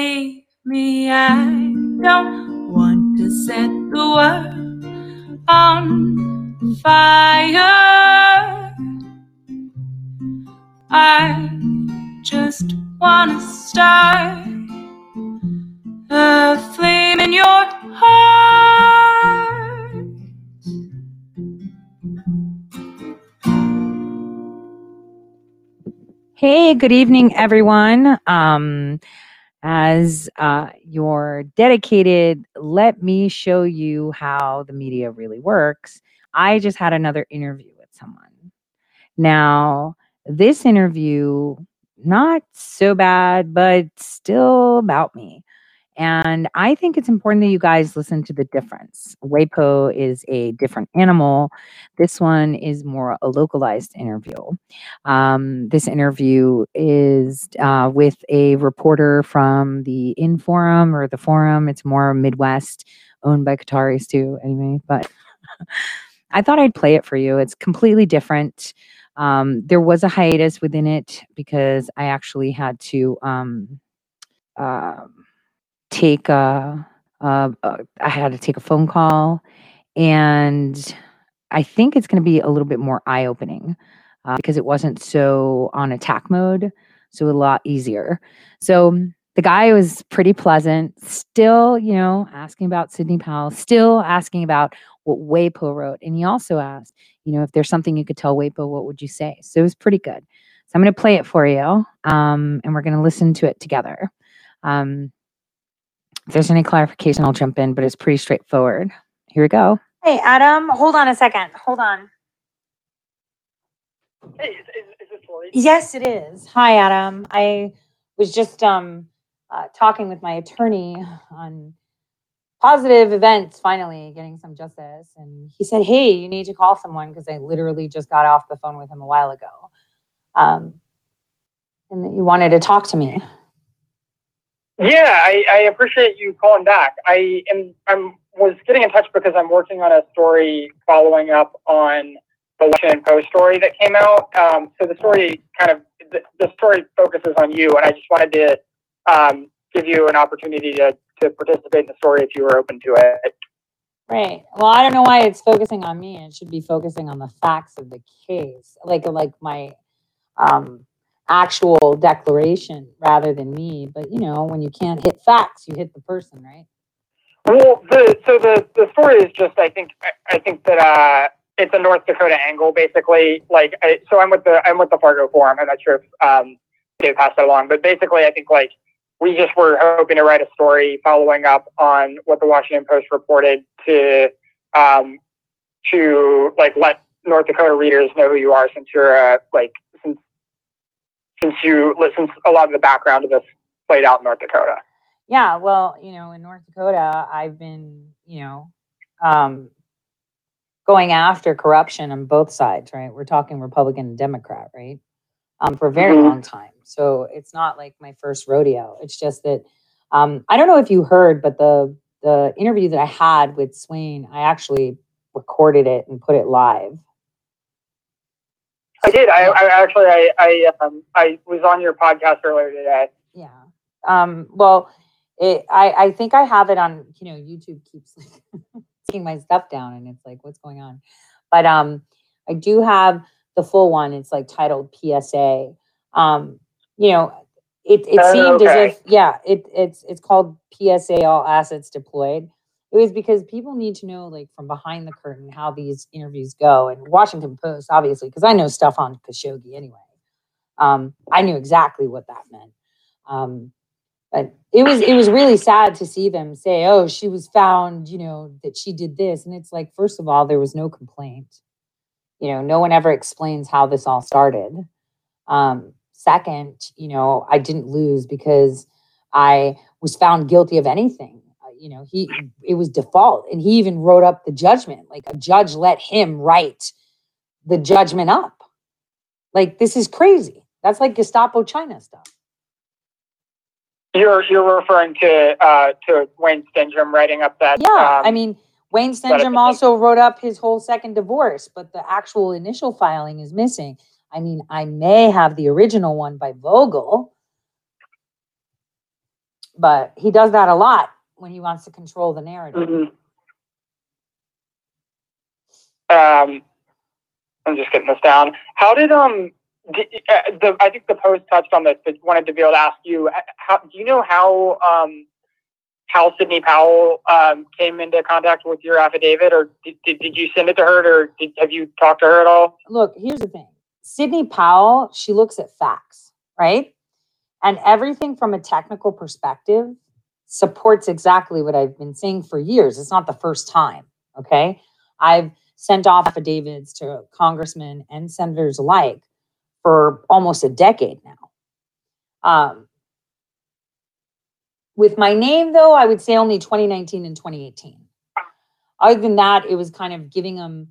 leave me. I don't want to set the world on fire. I just want to start a flame in your heart. Hey, good evening, everyone. Um, as uh, your dedicated, let me show you how the media really works. I just had another interview with someone. Now, this interview, not so bad, but still about me. And I think it's important that you guys listen to the difference. WAPO is a different animal. This one is more a localized interview. Um, this interview is uh, with a reporter from the Inforum or the Forum. It's more Midwest, owned by Qataris too, anyway. But I thought I'd play it for you. It's completely different. Um, there was a hiatus within it because I actually had to. Um, uh, take a, a, a I had to take a phone call, and I think it's going to be a little bit more eye opening uh, because it wasn't so on attack mode, so a lot easier. So the guy was pretty pleasant, still, you know, asking about Sidney Powell, still asking about what WAPO wrote, and he also asked, you know, if there's something you could tell WAPO, what would you say? So it was pretty good. So I'm going to play it for you, um, and we're going to listen to it together. Um, if there's any clarification, I'll jump in, but it's pretty straightforward. Here we go. Hey, Adam, hold on a second. Hold on. Hey, is, is, is this Lori? Yes, it is. Hi, Adam. I was just um, uh, talking with my attorney on positive events, finally getting some justice. And he said, Hey, you need to call someone because I literally just got off the phone with him a while ago. Um, and that you wanted to talk to me. Yeah, I, I appreciate you calling back. I am I'm was getting in touch because I'm working on a story following up on the Washington Post story that came out. Um, so the story kind of the, the story focuses on you, and I just wanted to um, give you an opportunity to to participate in the story if you were open to it. Right. Well, I don't know why it's focusing on me. It should be focusing on the facts of the case, like like my um, actual declaration rather than me. But you know, when you can't hit facts, you hit the person, right? Well, the so the the story is just I think I, think that uh, it's a North Dakota angle basically. Like I, so, I'm with the I'm with the Fargo Forum. I'm not sure if um, Dave passed that along, but basically, I think like we just were hoping to write a story following up on what the Washington Post reported to um, to like let North Dakota readers know who you are since you're a like since you since a lot of the background of this played out in North Dakota. Yeah, well, you know, in North Dakota, I've been, you know, um, going after corruption on both sides, right? We're talking Republican and Democrat, right? Um, for a very Mhm. long time. So it's not like my first rodeo. It's just that um, I don't know if you heard, but the the interview that I had with Swaine, I actually recorded it and put it live. I did. I, I actually I I um I was on your podcast earlier today. Yeah. Um, well, it, I, I think I have it on, you know, YouTube keeps like taking my stuff down and it's like, what's going on? But um, I do have the full one. It's like titled PSA. Um, you know, it, it Oh, seemed okay. as if, yeah, it, it's, it's called PSA all assets deployed. It was because people need to know like from behind the curtain how these interviews go and Washington Post, obviously, because I know stuff on Khashoggi anyway. Um, I knew exactly what that meant. Um, but it was it was really sad to see them say, "Oh, she was found," you know, that she did this, and it's like, first of all, there was no complaint. You know, no one ever explains how this all started. Um, second, you know, I didn't lose because I was found guilty of anything. You know, he it was default, and he even wrote up the judgment. Like a judge let him write the judgment up. Like this is crazy. That's like Gestapo China stuff. You're you're referring to uh to Wayne Stenehjem writing up that. Yeah, um, I mean, Wayne Stenehjem also wrote up his whole second divorce, but the actual initial filing is missing. I mean, I may have the original one by Vogel. but he does that a lot when he wants to control the narrative. Mhm. Um, I'm just getting this down. How did um uh, the I think the post touched on this, but wanted to be able to ask you uh, how do you know how um how Sidney Powell um came into contact with your affidavit, or did, did, did you send it to her, or did, have you talked to her at all? look, here's the thing. Sidney Powell, she looks at facts, right? And everything from a technical perspective supports exactly what I've been saying for years. It's not the first time, okay? I've sent off affidavits to congressmen and senators alike for almost a decade now. Um, with my name, though, I would say only 2019 and 2018. Other than that, it was kind of giving them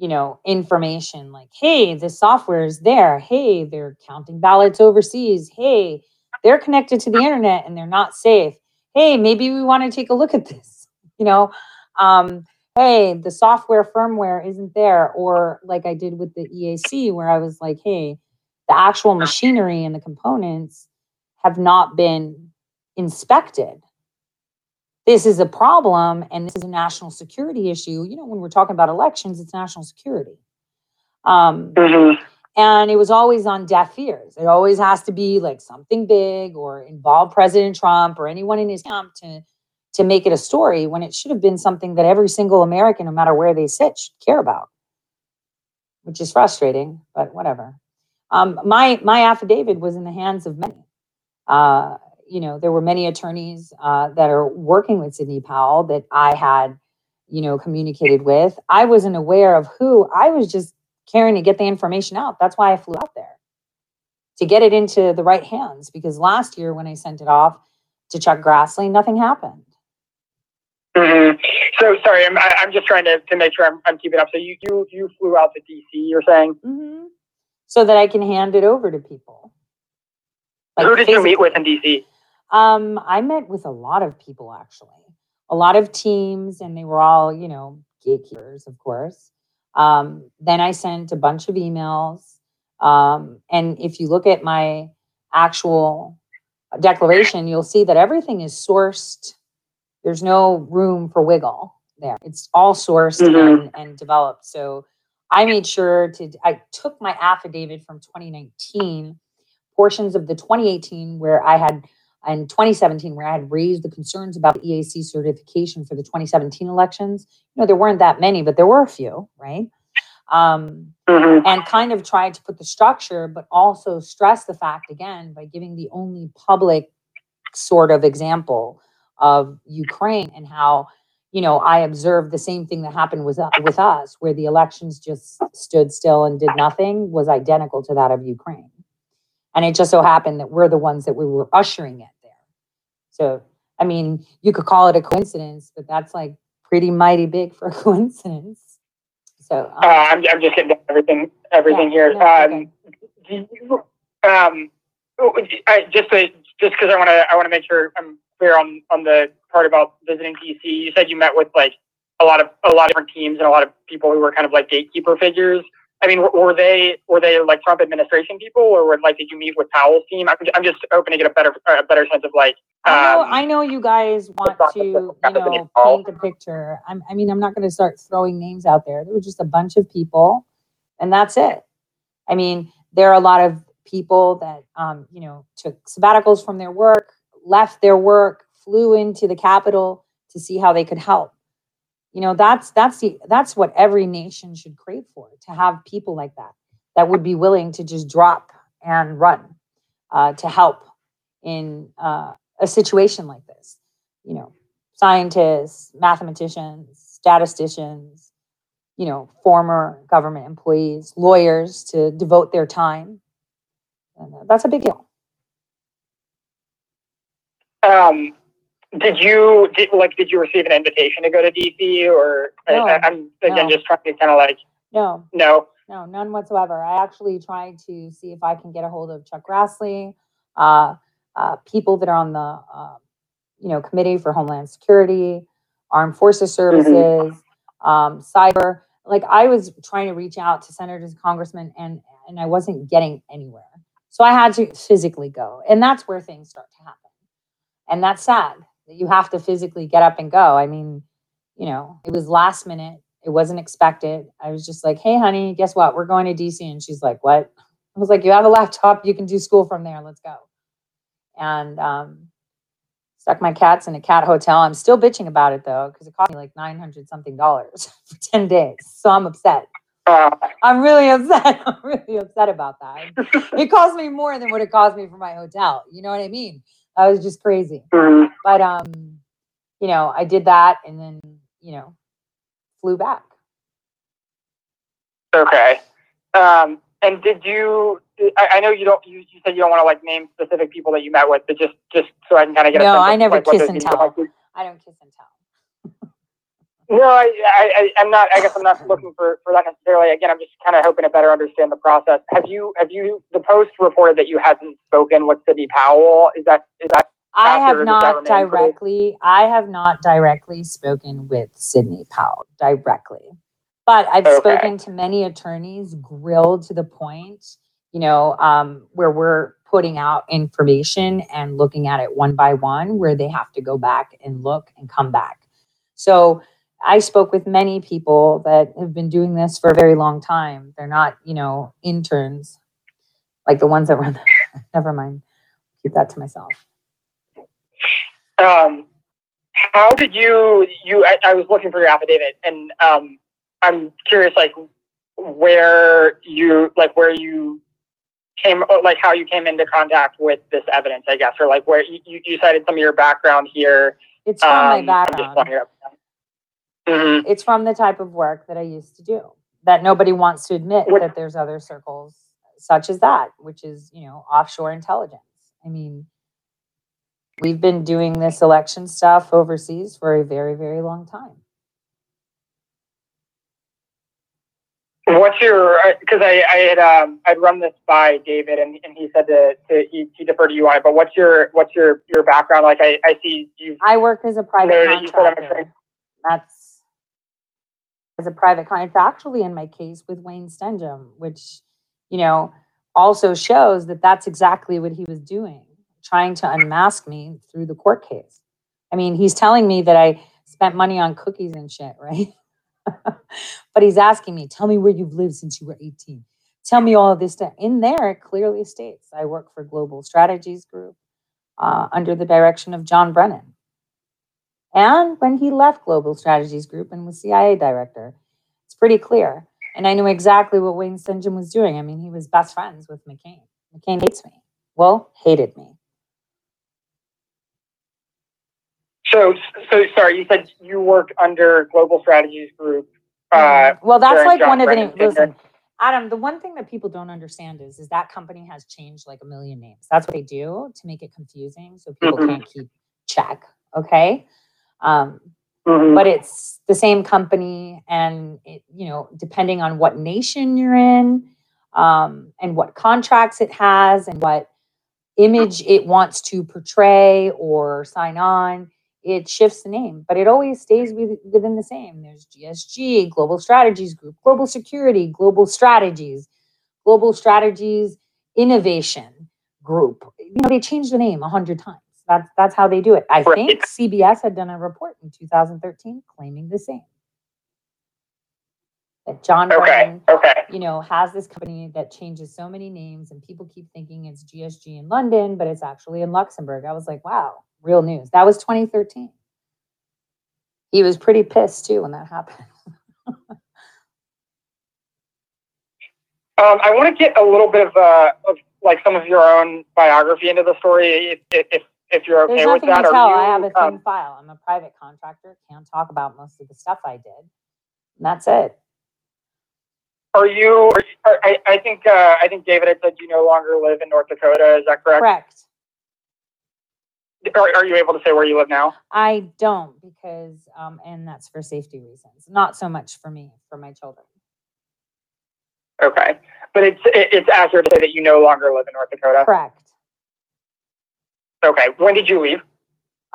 you know, information like, hey, this software is there. Hey, they're counting ballots overseas. Hey, they're connected to the internet and they're not safe. Hey, maybe we want to take a look at this. You know, um, hey, the software firmware isn't there. Or like I did with the EAC, where I was like, hey, the actual machinery and the components have not been inspected this is a problem and this is a national security issue. You know, when we're talking about elections, it's national security. Um, Mm-hmm. And it was always on deaf ears. It always has to be like something big or involve President Trump or anyone in his camp to to make it a story when it should have been something that every single American, no matter where they sit, should care about. Which is frustrating, but whatever. Um, my my affidavit was in the hands of many. Uh, you know, there were many attorneys uh, that are working with Sidney Powell that I had, you know, communicated with. I wasn't aware of who. I was just caring to get the information out. That's why I flew out there to get it into the right hands. Because last year when I sent it off to Chuck Grassley, nothing happened. hmm So sorry, I'm I- I'm just trying to, to make sure I'm, I'm keeping up. So you you you flew out to DC. You're saying Mm-hmm. So that I can hand it over to people. Like who did you meet with in DC? Um, I met with a lot of people actually, a lot of teams, and they were all, you know, gatekeepers, of course. Um, then I sent a bunch of emails. Um, and if you look at my actual declaration, you'll see that everything is sourced. There's no room for wiggle there. It's all sourced Mhm. and, and developed. So I made sure to, I took my affidavit from 2019, portions of the 2018 where I had in 2017 where I had raised the concerns about the EAC certification for the 2017 elections. You know, there weren't that many, but there were a few, right? Um, Mm-hmm. and kind of tried to put the structure, but also stress the fact again by giving the only public sort of example of Ukraine and how, you know, I observed the same thing that happened with, u- with us, where the elections just stood still and did nothing, was identical to that of Ukraine. And it just so happened that we're the ones that we were ushering it there. So, I mean, you could call it a coincidence, but that's like pretty mighty big for a coincidence. So, um, Uh, I'm, I'm just getting everything everything yeah, here. no, um, okay. you, um, oh, I, just to, just because I want to I want to make sure I'm clear on on the part about visiting DC. You said you met with like a lot of a lot of different teams and a lot of people who were kind of like gatekeeper figures. I mean, were, they were they like Trump administration people, or were like did you meet with Powell's team? I'm, I'm just hoping to get a better a better sense of like. I know, um, I know you guys want to, you know, paint a picture. I'm, I mean, I'm not going to start throwing names out there. There were just a bunch of people, and that's it. I mean, there are a lot of people that, um, you know, took sabbaticals from their work, left their work, flew into the capital to see how they could help. You know, that's that's the that's what every nation should crave for to have people like that that would be willing to just drop and run uh, to help in uh, a situation like this. You know, scientists, mathematicians, statisticians, you know, former government employees, lawyers to devote their time. And uh, that's a big deal. Um, did you did, like did you receive an invitation to go to DC or No, I, I'm again no. just trying to kind of like No, no. no, none whatsoever. I actually tried to see if I can get a hold of Chuck Grassley, uh, uh, people that are on the, uh, you know, Committee for Homeland Security, Armed Forces Services, um, cyber. Like I was trying to reach out to senators, and congressmen, and and I wasn't getting anywhere. So I had to physically go, and that's where things start to happen. And that's sad that you have to physically get up and go. I mean, you know, it was last minute. It wasn't expected. I was just like, hey, honey, guess what? We're going to DC. And she's like, what? I was like, you have a laptop. You can do school from there. Let's go. And um, stuck my cats in a cat hotel. I'm still bitching about it though, because it cost me like 900 something dollars for 10 days. So I'm upset. I'm really upset. I'm really upset about that. It cost me more than what it cost me for my hotel. You know what I mean? That was just crazy. mhm. But um, you know, I did that and then, you know, flew back. Okay. Um, and did you? I, I know you don't. You, you said you don't want to like name specific people that you met with, but just just so I can kind of get. a No, sense I of, never like, kiss and tell. be. I don't kiss and tell. No, I, I, I, I'm not. I guess I'm not looking for, for that necessarily. Again, I'm just kind of hoping to better understand the process. Have you? Have you? The post reported that you hadn't spoken with Sidney Powell. Is that? Is that? I have not government put it- directly, I have not directly spoken with Sidney Powell directly. But I've Okay. spoken to many attorneys grilled to the point, you know, um, where we're putting out information and looking at it one by one, where they have to go back and look and come back. So I spoke with many people that have been doing this for a very long time. They're not, you know, interns like the ones that run. The, never mind. Keep that to myself. Um, how did you? You? I, I was looking for your affidavit, and um, I'm curious, like where you, like where you came, or, like how you came into contact with this evidence, I guess, or like where you, you cited some of your background here. It's from my Um, I'm just background. pulling it up. Mhm. It's from the type of work that I used to do that nobody wants to admit What- that there's other circles such as that, which is, you know, offshore intelligence. I mean, we've been doing this election stuff overseas for a very, very long time. What's your? Because I, I had um, I'd run this by David, and, and he said to, to he, he deferred to you on it. But what's your what's your your background? Like I, I see you. I work as a private No, you said I'm a contractor. That's as a private contractor. Actually, in my case with Wayne Stenehjem, which you know also shows that that's exactly what he was doing, trying to unmask me through the court case. I mean, he's telling me that I spent money on cookies and shit, right? but he's asking me, "Tell me where you've lived since you were 18. Tell me all of this stuff." In there, it clearly states I work for Global Strategies Group uh, under the direction of John Brennan. And when he left Global Strategies Group and was CIA director, it's pretty clear. And I knew exactly what Wayne St. was doing. I mean, he was best friends with McCain. McCain hates me. Well, hated me. So so sorry, you said you worked under Global Strategies Group. Uh, Mhm. well, that's like John one of the names. Listen, Adam, the one thing that people don't understand is, is that company has changed like a million names. That's what they do to make it confusing so people Mhm. can't keep check. Okay. Um, mhm. but it's the same company and it, you know depending on what nation you're in um, and what contracts it has and what image it wants to portray or sign on it shifts the name but it always stays within the same. There's gsg global strategies group global security global strategies global strategies innovation group. You know they changed the name a hundred times that's that's how they do it. I Right. think cbs had done a report in 2013 claiming the same. That john okay, okay, you know has this company that changes so many names and people keep thinking it's gsg in london but it's actually in luxembourg. I was like wow real news. That was 2013 he was pretty pissed too when that happened. Um, I want to get a little bit of, uh, of like some of your own biography into the story, if if, if, you're okay There's with nothing that. to tell. you, I have a um, file. I'm a private contractor. Can't talk about most of the stuff I did. And that's it. are you? Are, I, I think uh, I think David had said you no longer live in North Dakota. Is that correct? Correct. Are, are you able to say where you live now? I don't because, um, and that's for safety reasons. Not so much for me, for my children. Okay, but it's it, it's accurate to say that you no longer live in North Dakota. Correct. Okay, when did you leave?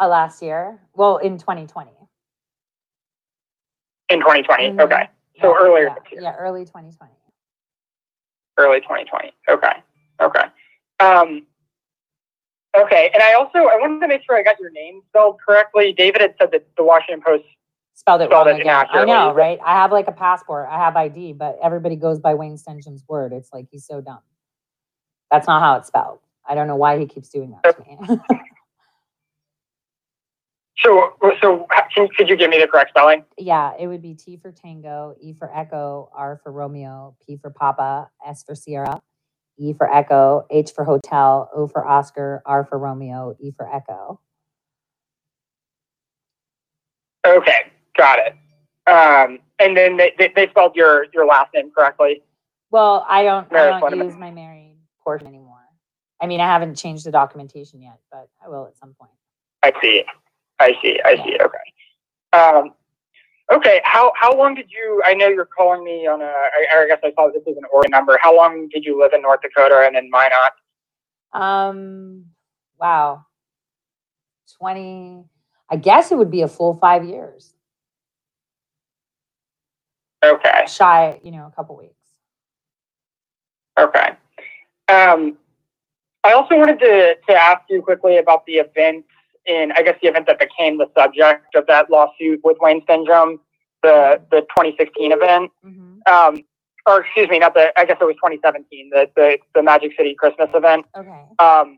Uh, last year, well, in 2020. In 2020. Mhm. Okay, so Yeah, earlier yeah. Yeah, early 2020. early 2020. Okay. Okay. Um, Okay, and I also I wanted to make sure I got your name spelled correctly. David had said that the Washington Post. Spelled it Spelled wrong it again. I know, right? I have like a passport. I have ID, but everybody goes by Wayne Stenehjem's word. It's like he's so dumb. That's not how it's spelled. I don't know why he keeps doing that to me. So so can, could you give me the correct spelling? yeah, it would be T for Tango, E for Echo, R for Romeo, P for Papa, S for Sierra, E for Echo, H for Hotel, O for Oscar, R for Romeo, E for Echo. Okay, got it. Um, and then they, they, they spelled your your last name correctly. Well, I don't, I don't use my married portion anymore. I mean, I haven't changed the documentation yet, but I will at some point. I see. I see. I see. Okay. Um, okay. How how long did you? I know you're calling me on a. I, I guess I saw this is an Oregon number. How long did you live in North Dakota and in Minot? Um, wow. 20, I guess it would be a full five years. Okay. Shy, you know, a couple weeks. Okay. Um, I also wanted to, to ask you quickly about the event in, I guess, the event that became the subject of that lawsuit with Wayne Stenehjem, the the 2016 event. hmm Um, or excuse me, not the. I guess it was 2017, the the, the Magic City Christmas event. Okay. Um,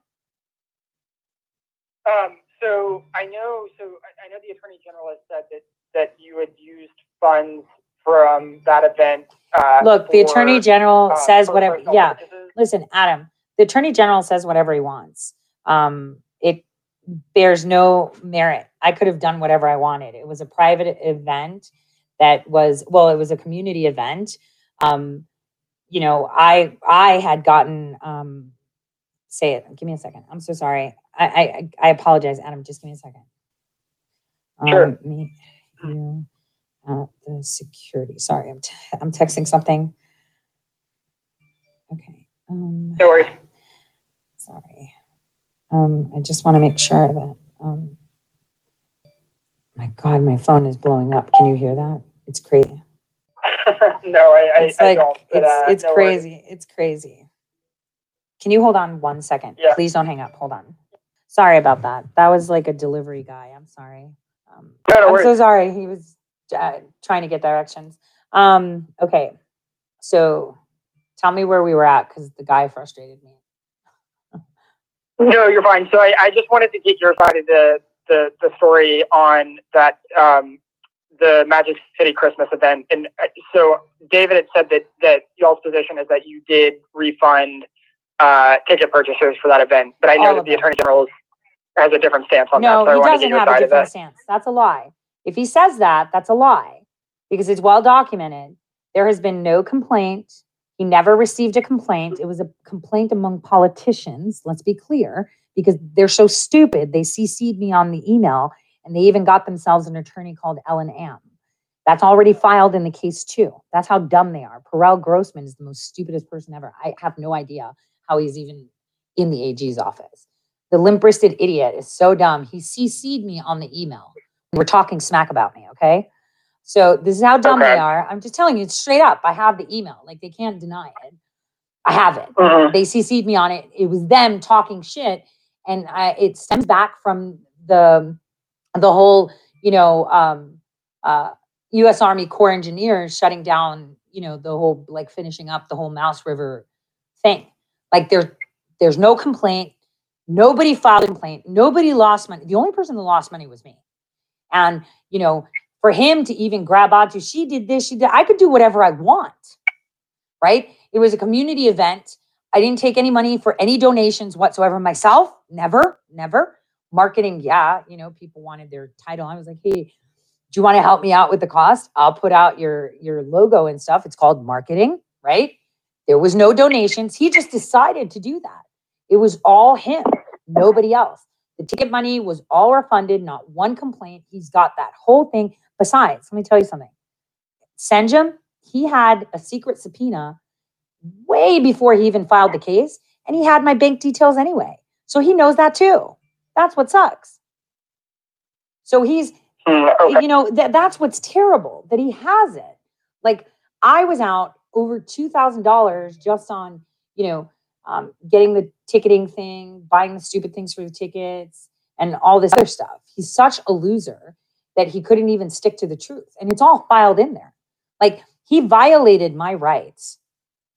um, so I know, so I, know the Attorney General has said that that you had used funds from that event. Uh, Look, the Attorney General uh, says whatever, yeah. Listen, Adam, the Attorney General says whatever he wants. Um, it bears no merit. I could have done whatever I wanted. It was a private event that was, well, it was a community event. Um, you know, I I had gotten um say it. Give me a second. I'm so sorry. I I I apologize, Adam. Just give me a second. Um, Sure. Me, you, at the security. Sorry, I'm t- I'm texting something. Okay. Um, No worries. Sorry. Um, I just want to make sure that. Um, my God, my phone is blowing up. Can you hear that? It's crazy. no, I, I, It's I like don't. But, it's uh, it's no worries. crazy. It's crazy. Can you hold on one second? Yeah. Please don't hang up. Hold on. Sorry about that. That was like a delivery guy. I'm sorry. Um, No, no I'm worries. so sorry. He was uh, trying to get directions. Um, okay. So tell me where we were at because the guy frustrated me. No, you're fine. So I, I just wanted to get your side of the, the, the story on that um, the Magic City Christmas event. And uh, so David had said that that y'all's position is that you did refund uh, ticket purchasers for that event, but I know All that the them. Attorney General has a different stance on No, that. So I he wanted to doesn't get your have a side of different that. stance. That's a lie. If he says that, that's a lie because it's well documented. There has been no complaint. He never received a complaint. It was a complaint among politicians, let's be clear, because they're so stupid. They CC'd me on the email and they even got themselves an attorney called Ellen Am. That's already filed in the case too. That's how dumb they are. Parrell Grossman is the most stupidest person ever. I have no idea how he's even in the AG's office. The limp wristed idiot is so dumb. He CC'd me on the email. We're talking smack about me, okay? So this is how dumb Okay. they are. I'm just telling you, it's straight up. I have the email. Like they can't deny it. I have it. Mhm. They CC'd me on it. It was them talking shit, and I, it stems back from the the whole, you know, um, uh, U.S. Army Corps engineers shutting down, you know, the whole like finishing up the whole Mouse River thing. Like there's there's no complaint. Nobody filed a complaint. Nobody lost money. The only person that lost money was me. And you know, for him to even grab onto, she did this, she did. I could do whatever I want, right? It was a community event. I didn't take any money for any donations whatsoever myself. Never, never. Marketing, yeah, you know, people wanted their title. I was like, hey, do you want to help me out with the cost? I'll put out your your logo and stuff. It's called marketing, right? There was no donations. He just decided to do that. It was all him, nobody else. The ticket money was all refunded, not one complaint. He's got that whole thing. Besides, let me tell you something. Stenehjem, he had a secret subpoena way before he even filed the case, and he had my bank details anyway. So he knows that too. That's what sucks. So he's Mm, okay. you know that that's what's terrible that he has it like i was out over $2000 just on you know um, getting the ticketing thing, buying the stupid things for the tickets, and all this other stuff. He's such a loser that he couldn't even stick to the truth. And it's all filed in there. Like he violated my rights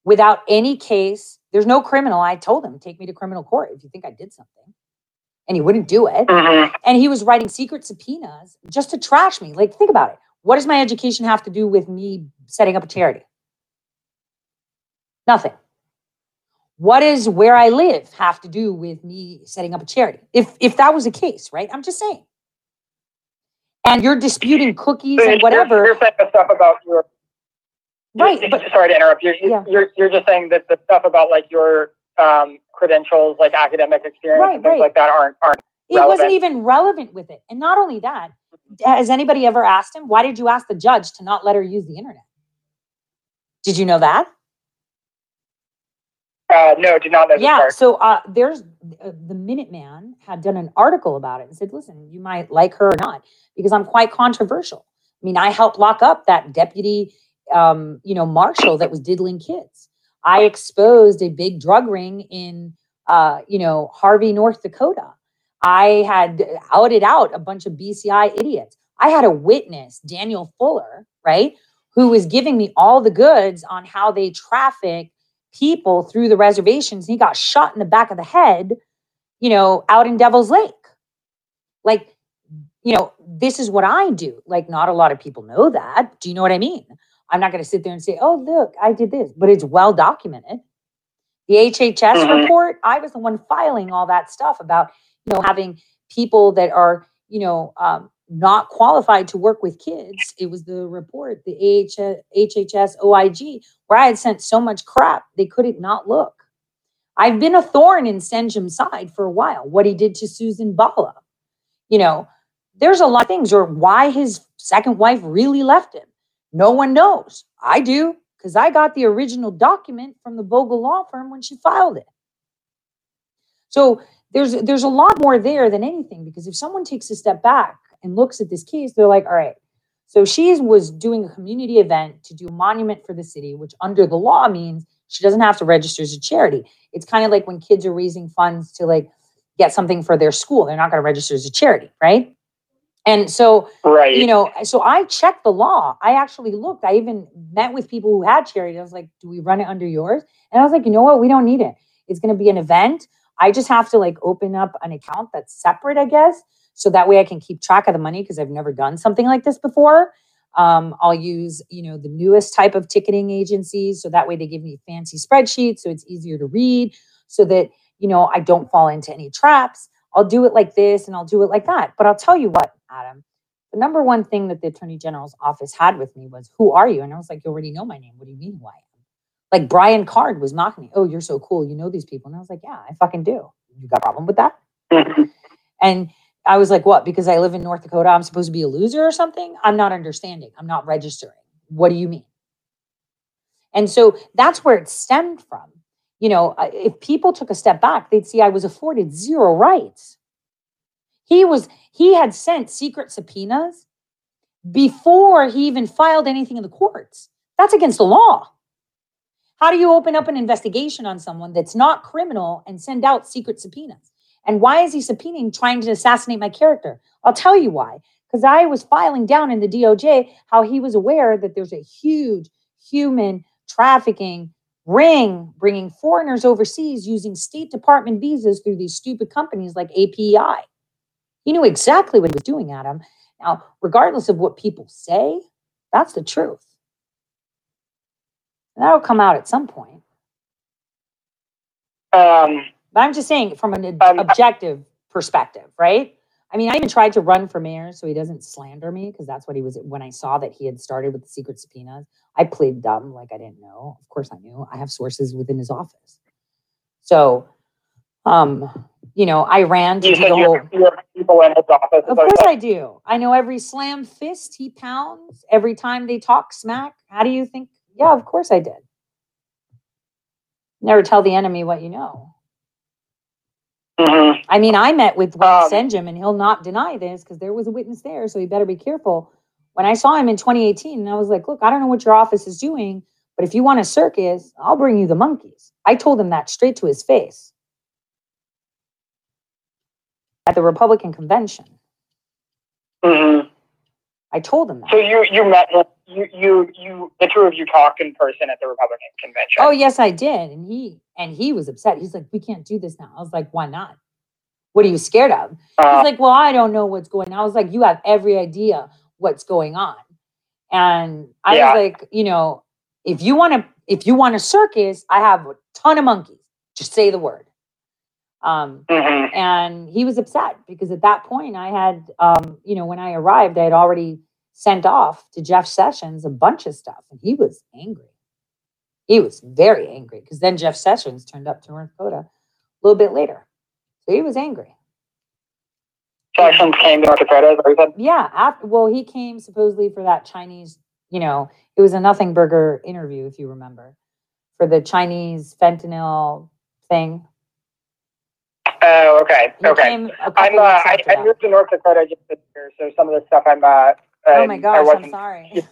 without any case. There's no criminal. I told him, take me to criminal court if you think I did something. And he wouldn't do it. Mhm. And he was writing secret subpoenas just to trash me. Like, think about it. What does my education have to do with me setting up a charity? Nothing. What does where I live have to do with me setting up a charity? If if that was the case, right? I'm just saying. And you're disputing cookies and you're- whatever, You're saying the stuff about your right? But sorry to interrupt. You're, Yeah. you're you're just saying that the stuff about like your um, credentials, like academic experience Right, and things right. like that, aren't aren't. it wasn't relevant. even relevant with it. And not only that, has anybody ever asked him, why did you ask the judge to not let her use the internet? Did you know that? Uh, no, did not know yeah so uh, there's uh, the minuteman had done an article about it and said listen you might like her or not because i'm quite controversial. I mean i helped lock up that deputy um, you know marshal that was diddling kids. I exposed a big drug ring in uh, you know harvey north dakota. I had outed out a bunch of bci idiots. I had a witness daniel fuller right who was giving me all the goods on how they traffic people through the reservations. He got shot in the back of the head, you know, out in Devil's Lake. Like, you know, this is what I do. Like, not a lot of people know that. Do you know what I mean? I'm not going to sit there and say, oh, look, I did this, but it's well documented. The HHS Mhm. report, I was the one filing all that stuff about, you know, having people that are, you know, um, not qualified to work with kids. It was the report, the AH, HHS OIG, where I had sent so much crap, they couldn't not look. I've been a thorn in Stenehjem's side for a while, what he did to Susan Bala. You know, there's a lot of things, or why his second wife really left him. No one knows. I do, because I got the original document from the Vogel law firm when she filed it. So there's there's a lot more there than anything, because if someone takes a step back and looks at this case, they're like, all right, so she was doing a community event to do a monument for the city, which under the law means she doesn't have to register as a charity. It's kind of like when kids are raising funds to like get something for their school, they're not going to register as a charity, right? And so, Right. you know, so I checked the law. I actually looked. I even met with people who had charity. I was like, do we run it under yours? And I was like, you know what? We don't need it. It's going to be an event. I just have to like open up an account that's separate, I guess. So that way I can keep track of the money because I've never done something like this before. Um, I'll use, you know, the newest type of ticketing agencies. So that way they give me fancy spreadsheets. So it's easier to read so that, you know, I don't fall into any traps. I'll do it like this and I'll do it like that. But I'll tell you what, Adam, the number one thing that the attorney general's office had with me was, Who are you? And I was like, You already know my name. What do you mean who I am? Like Brian Card was mocking me. Oh, you're so cool. You know these people. And I was like, Yeah, I fucking do. You got a problem with that? And I was like, What? Because I live in North Dakota, I'm supposed to be a loser or something? I'm not understanding. I'm not registering. What do you mean? And so that's where it stemmed from. You know, if people took a step back, they'd see I was afforded zero rights. He was, he had sent secret subpoenas before he even filed anything in the courts. That's against the law. How do you open up an investigation on someone that's not criminal and send out secret subpoenas? And why is he subpoenaing trying to assassinate my character? I'll tell you why. Because I was filing down in the DOJ how he was aware that there's a huge human trafficking ring bringing foreigners overseas using State Department visas through these stupid companies like API. He knew exactly what he was doing, Adam. Now, regardless of what people say, that's the truth. That'll come out at some point. Um, But I'm just saying from an ob- Um, objective perspective, right? I mean, I even tried to run for mayor so he doesn't slander me because that's what he was when I saw that he had started with the secret subpoenas. I played dumb like I didn't know. Of course I knew. I have sources within his office. So um, you know, I ran to you do said the you whole have, you have people in his office. Of course I do. I know every slam fist he pounds every time they talk smack. How do you think? Yeah, of course I did. Never tell the enemy what you know. Mhm. I mean, I met with Wayne Um, Stenehjem, and he'll not deny this because there was a witness there, so he better be careful. When I saw him in 2018, and I was like, "Look, I don't know what your office is doing, But if you want a circus, I'll bring you the monkeys. I told him that straight to his face at the Republican convention. hmm I told him that. So you you met him. You you you the two of you talked in person at the Republican convention. Oh yes, I did. And he and he was upset. He's like, we can't do this now. I was like, why not? What are you scared of? Uh, He's like, well, I don't know what's going on. I was like, you have every idea what's going on. And I Yeah. was like, you know, if you want to, if you want a circus, I have a ton of monkeys. Just say the word. Um, mhm. and he was upset because at that point I had, um, you know, when I arrived, I had already sent off to Jeff Sessions a bunch of stuff, and he was angry. He was very angry because then Jeff Sessions turned up to North Dakota a little bit later, so he was angry. Sessions came to North Dakota. Is that what you said? Yeah, after, well, he came supposedly for that Chinese, you know, it was a Nothing Burger interview, if you remember, for the Chinese fentanyl thing. Oh, okay, He okay. came a couple I'm uh, I, I moved to North Dakota just this year, so some of the stuff I'm uh. Oh my I gosh, I'm sorry.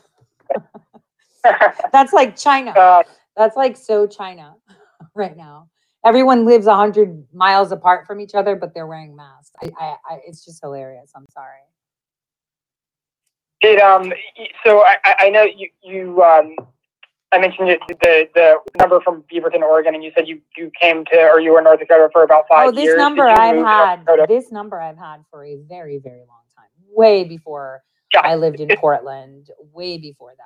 That's like China. uh, That's like so China right now. Everyone lives a hundred miles apart from each other, but they're wearing masks. I, I, I, it's just hilarious. I'm sorry. Did um so I I I know you you um I mentioned it, the the number from Beaverton, Oregon, and you said you you came to or you were in North Dakota for about five oh, this years. Number I've move to North had. This number I've had for a very, very long time. Way before Yeah. I lived in Portland. Way before that.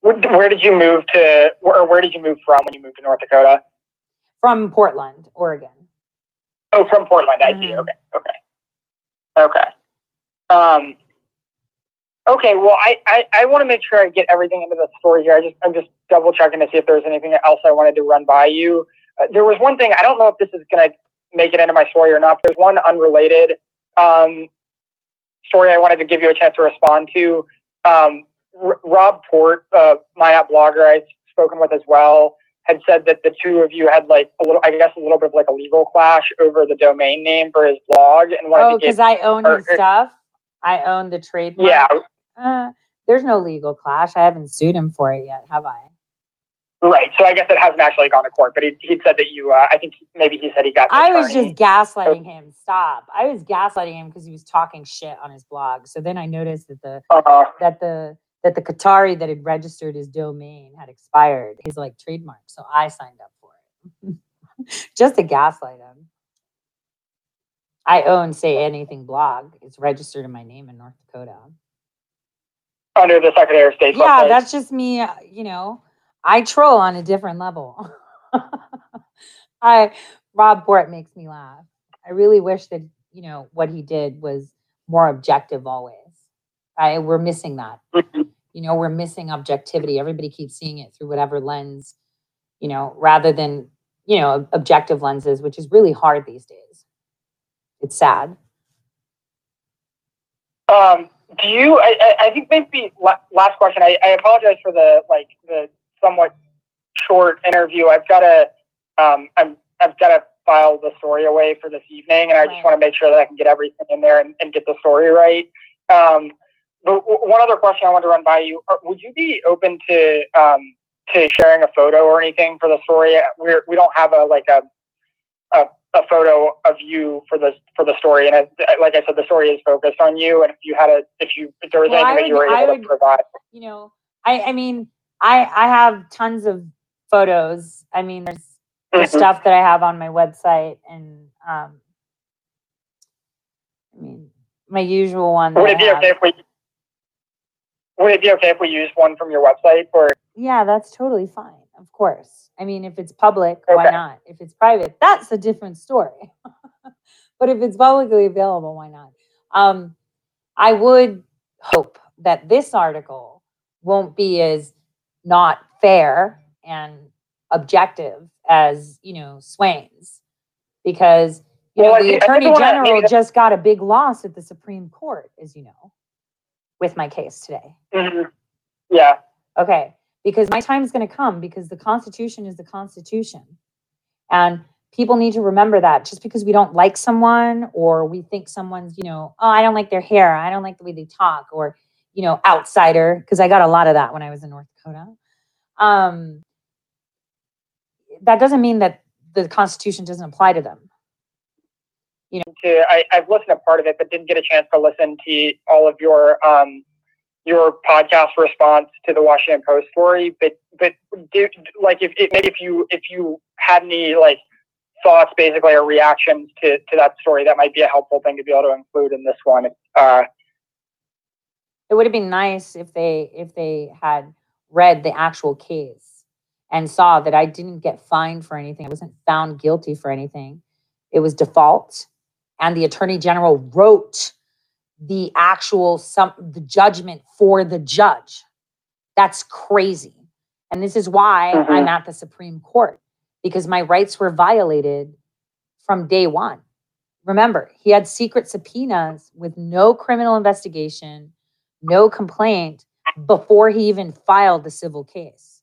Where, where did you move to, or where did you move from when you moved to North Dakota? From Portland, Oregon. Oh, from Portland. I see. Mhm. Okay. Okay. Okay. Um. Okay. Well, I I, I want to make sure I get everything into the story here. I just I'm just double checking to see if there's anything else I wanted to run by you. Uh, there was one thing I don't know if this is gonna make it into my story or not. There's one unrelated um story I wanted to give you a chance to respond to. Um, R- Rob Port, uh, Minot blogger, I've spoken with as well. had said that the two of you had like a little, I guess, a little bit of like a legal clash over the domain name for his blog, and wanted Oh, to because. I own or- his stuff. I own the trademark. Yeah, Uh, there's no legal clash. I haven't sued him for it yet, have I? right. So I guess it hasn't actually gone to court, but he he said that you. Uh, I think maybe he said he got. I was just gaslighting him. Stop. I was gaslighting him because he was talking shit on his blog. So then I noticed that the Uh, that the that the Qatari that had registered his domain had expired, his like trademark. So I signed up for it. just to gaslight him. I own Say Anything blog. It's registered in my name in North Dakota. Under the Secretary of State. yeah, website. that's just me. uh, You know, I troll on a different level. I Rob Port makes me laugh. I really wish that you know what he did was more objective always. I we're missing that. Mhm. You know, we're missing objectivity. Everybody keeps seeing it through whatever lens, you know, rather than you know objective lenses, which is really hard these days. It's sad. Um, do you? I, I, think maybe last question. I, I apologize for the like the somewhat short interview. I've got to um, I'm I've got to file the story away for this evening, and I just want to make sure that I can get everything in there and, and get the story right. Um, but w- one other question I want to run by you: Are- Would you be open to um, to sharing a photo or anything for the story? We're we don't have a like a a, a photo of you for the for the story, and I, like I said, the story is focused on you. And if you had a if you if there was Well, anything that you were able would- to provide, you know, I I mean, I I have tons of photos. I mean, there's there's Mhm. stuff that I have on my website, and um, I mean, my usual one. Would it be okay if we would it be okay if we use one from your website for Yeah, that's totally fine. Of course. I mean, if it's public, why not? If it's private, that's a different story. but if it's publicly available, why not? Um, I would hope that this article won't be as not fair and objective as you know Swaine's, because you Well, know I the think- I attorney think what I- general maybe- just got a big loss at the Supreme Court, as you know, with my case today. Mhm. yeah Okay, because my time is going to come because the Constitution is the Constitution. And people need to remember that just because we don't like someone or we think someone's, you know, oh, I don't like their hair, I don't like the way they talk, or, you know, outsider, because I got a lot of that when I was in North Dakota. Um, that doesn't mean that the Constitution doesn't apply to them. to I, I've listened to part of it, but didn't get a chance to listen to all of your um, your podcast response to the Washington Post story. But but do, like if, maybe if you if you had any like thoughts basically or reactions to to that story, that might be a helpful thing to be able to include in this one. Uh, It would have been nice if they if they had read the actual case and saw that I didn't get fined for anything. I wasn't found guilty for anything. It was default, and the attorney general wrote the actual some the judgment for the judge. That's crazy. And this is why Mhm. I'm at the Supreme Court because my rights were violated from day one. Remember, he had secret subpoenas with no criminal investigation, no complaint before he even filed the civil case.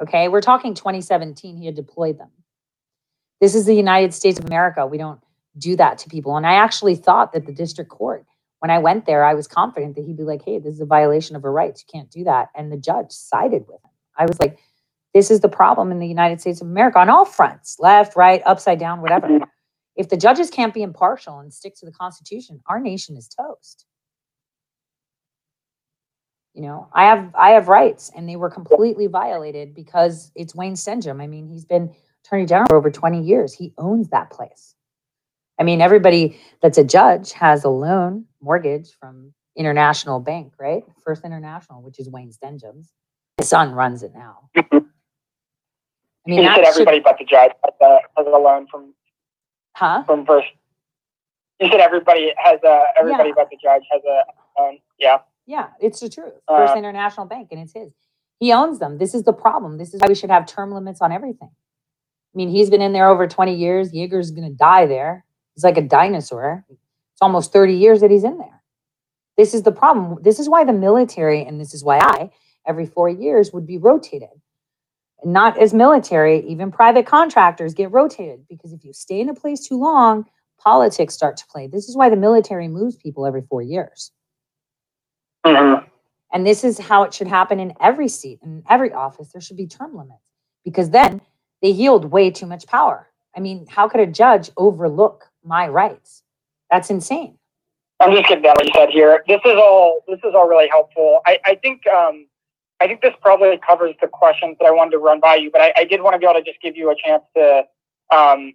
Okay, we're talking 2017, he had deployed them. This is the United States of America. We don't do that to people. And I actually thought that the district court, when I went there, I was confident that he'd be like, hey, this is a violation of her rights. You can't do that. And the judge sided with him. I was like, this is the problem in the United States of America on all fronts left, right, upside down, whatever. If the judges can't be impartial and stick to the Constitution, our nation is toast. You know, I have I have rights, and they were completely violated because it's Wayne Stenehjem. I mean, he's been Attorney General for over 20 years. He owns that place. I mean, everybody that's a judge has a loan mortgage from International Bank, right? First International, which is Wayne Stenehjem's. His son runs it now. I mean, you said should- everybody but the judge has a, has a loan from huh? from first. You said everybody has a everybody but the judge has a loan. Yeah. Yeah, it's the truth. First Uh, International Bank, and it's his. He owns them. This is the problem. This is why we should have term limits on everything. I mean, he's been in there over 20 years. Yeager's going to die there. He's like a dinosaur. It's almost 30 years that he's in there. This is the problem. This is why the military, and this is why I, every four years, would be rotated. Not as military, even private contractors get rotated because if you stay in a place too long, politics start to play. This is why the military moves people every four years. Mhm. And this is how it should happen in every seat, in every office. There should be term limits because then they yield way too much power. I mean, how could a judge overlook my rights? That's insane. I'm just getting down what you said here. This is all this is all really helpful. I, I think um, I think this probably covers the questions that I wanted to run by you, but I, I did want to be able to just give you a chance to um,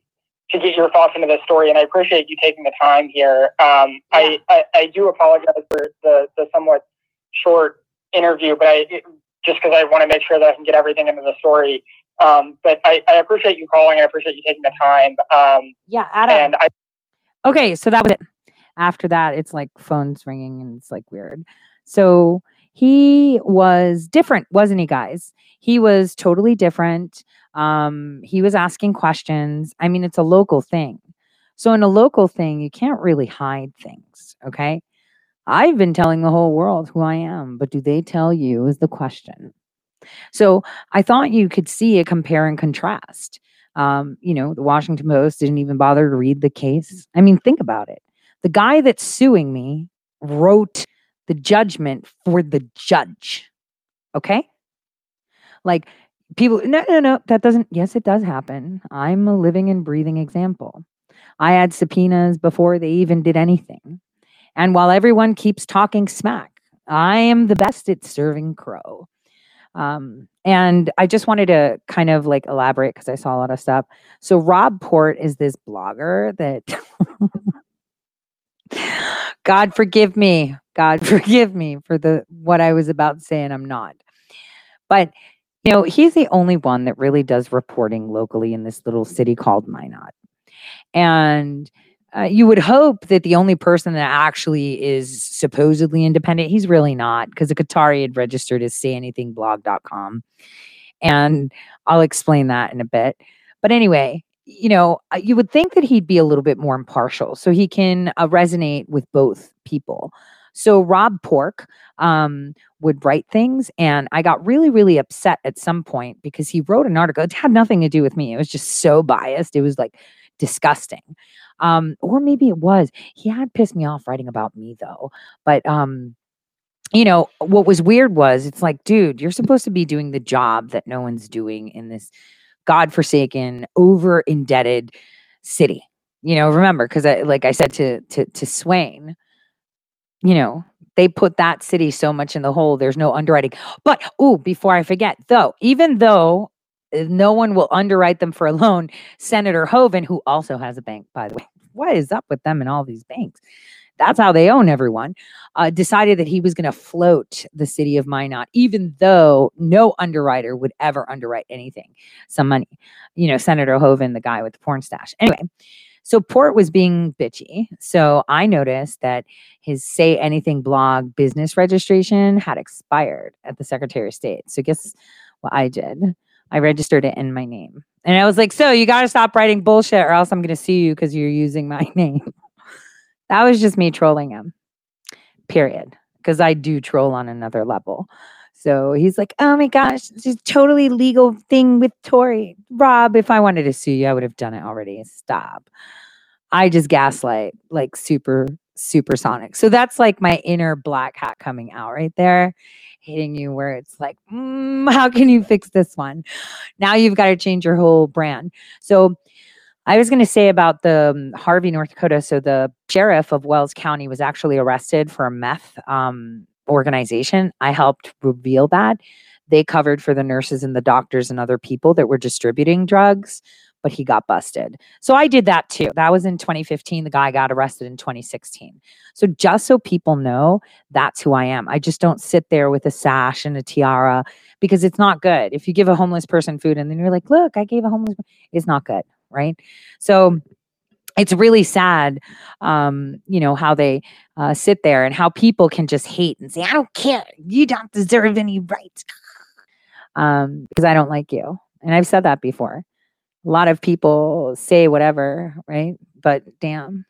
to get your thoughts into this story, and I appreciate you taking the time here. Um, I, I I do apologize for the the somewhat short interview, but I it, just because I want to make sure that I can get everything into the story. Um, but I, I appreciate you calling. I appreciate you taking the time. Um, Yeah, Adam. and I Okay, so that was it. After that, it's like phones ringing and it's like weird. So he was different, wasn't he, guys? He was totally different. Um, he was asking questions. I mean, it's a local thing. So in a local thing, you can't really hide things. Okay. I've been telling the whole world who I am, but do they tell you is the question. So I thought you could see a compare and contrast. Um, you know, the Washington Post didn't even bother to read the case. I mean, think about it. The guy that's suing me wrote the judgment for the judge. Okay? Like people, no, no, no, that doesn't, yes, it does happen. I'm a living and breathing example. I had subpoenas before they even did anything. And while everyone keeps talking smack, I am the best at serving crow. Um, and I just wanted to kind of like elaborate because I saw a lot of stuff. So Rob Port is this blogger that God forgive me. God forgive me for the what I was about to say and I'm not. But you know, he's the only one that really does reporting locally in this little city called Minot. And uh, you would hope that the only person that actually is supposedly independent, he's really not, because the Qatari had registered as sayanythingblog.com. And I'll explain that in a bit. But anyway, you know, uh, you would think that he'd be a little bit more impartial so he can uh, resonate with both people. So Rob Port um, would write things, and I got really, really upset at some point because he wrote an article. It had nothing to do with me. It was just so biased. It was like disgusting. Um, or maybe it was. He had pissed me off writing about me though. But um, you know, what was weird was it's like, dude, you're supposed to be doing the job that no one's doing in this godforsaken, over indebted city. You know, remember, because I, like I said to to to Swaine, you know, they put that city so much in the hole. There's no underwriting. But oh, before I forget, though, even though no one will underwrite them for a loan, Senator Hoeven, who also has a bank, by the way, what is up with them and all these banks? That's how they own everyone. Uh, decided that he was going to float the city of Minot, even though no underwriter would ever underwrite anything. Some money, you know, Senator Hoeven, the guy with the porn stash. Anyway, so Port was being bitchy. So I noticed that his Say Anything blog business registration had expired at the Secretary of State. So guess what I did? I registered it in my name. And I was like, so you got to stop writing bullshit or else I'm going to sue you because you're using my name. that was just me trolling him, period. Because I do troll on another level. So he's like, oh my gosh, this a totally legal thing with Tore. Rob, if I wanted to sue you, I would have done it already. Stop. I just gaslight like super, supersonic. So that's like my inner black hat coming out right there, hitting you where it's like, mm, how can you fix this one? Now you've got to change your whole brand. So I was going to say about the um, Harvey, North Dakota. So the sheriff of Wells County was actually arrested for a meth um, organization. I helped reveal that. They covered for the nurses and the doctors and other people that were distributing drugs, but he got busted. So I did that too. That was in 2015. The guy got arrested in 2016. So just so people know, that's who I am. I just don't sit there with a sash and a tiara because it's not good. If you give a homeless person food and then you're like, look, I gave a homeless, it's not good. Right. So, it's really sad um, you know how they uh, sit there and how people can just hate and say i don't care you don't deserve any rights um, because i don't like you and i've said that before a lot of people say whatever right but damn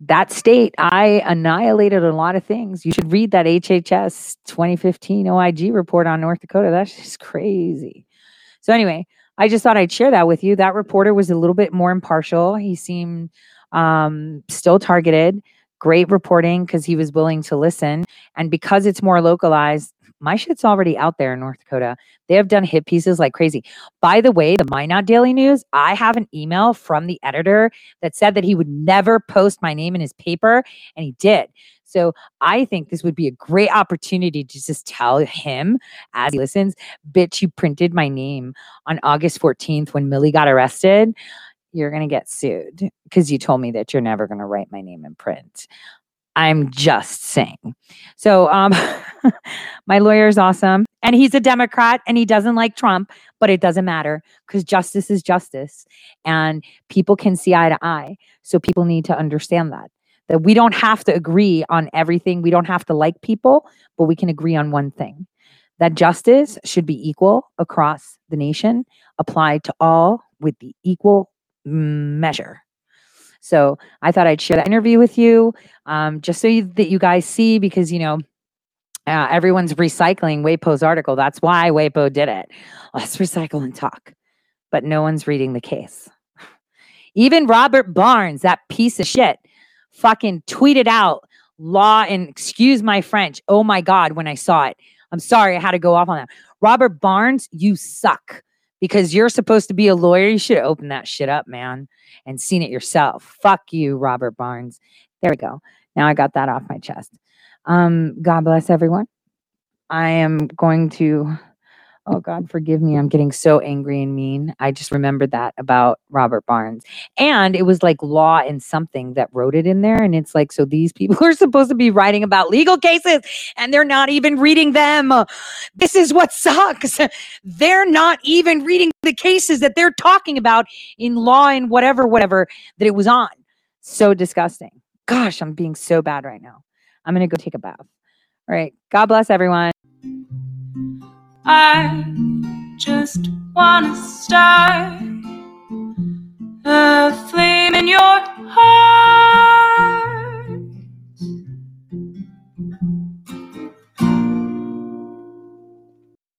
that state i annihilated a lot of things you should read that hhs 2015 oig report on north dakota that's just crazy so anyway I just thought I'd share that with you. That reporter was a little bit more impartial. He seemed um, still targeted. Great reporting because he was willing to listen. And because it's more localized, my shit's already out there in North Dakota. They have done hit pieces like crazy. By the way, the Minot Daily News, I have an email from the editor that said that he would never post my name in his paper, and he did. So I think this would be a great opportunity to just tell him as he listens, bitch, you printed my name on August 14th when Millie got arrested. You're going to get sued because you told me that you're never going to write my name in print. I'm just saying. So, um, my lawyer is awesome and he's a Democrat and he doesn't like Trump, but it doesn't matter because justice is justice and people can see eye to eye. So, people need to understand that that we don't have to agree on everything. We don't have to like people, but we can agree on one thing that justice should be equal across the nation, applied to all with the equal measure. So I thought I'd share that interview with you um, just so you, that you guys see, because, you know, uh, everyone's recycling Waypo's article. That's why Waypo did it. Let's recycle and talk. But no one's reading the case. Even Robert Barnes, that piece of shit, fucking tweeted out law and excuse my French. Oh my God, when I saw it. I'm sorry, I had to go off on that. Robert Barnes, you suck because you're supposed to be a lawyer. You should have opened that shit up, man, and seen it yourself. Fuck you, Robert Barnes. There we go. Now I got that off my chest. Um, God bless everyone. I am going to Oh God, forgive me. I'm getting so angry and mean. I just remembered that about Robert Barnes. And it was like law and something that wrote it in there. And it's like, so these people are supposed to be writing about legal cases and they're not even reading them. This is what sucks. They're not even reading the cases that they're talking about in law and whatever, whatever that it was on. So disgusting. Gosh, I'm being so bad right now. I'm going to go take a bath. All right. God bless everyone. I just wanna start a flame in your heart.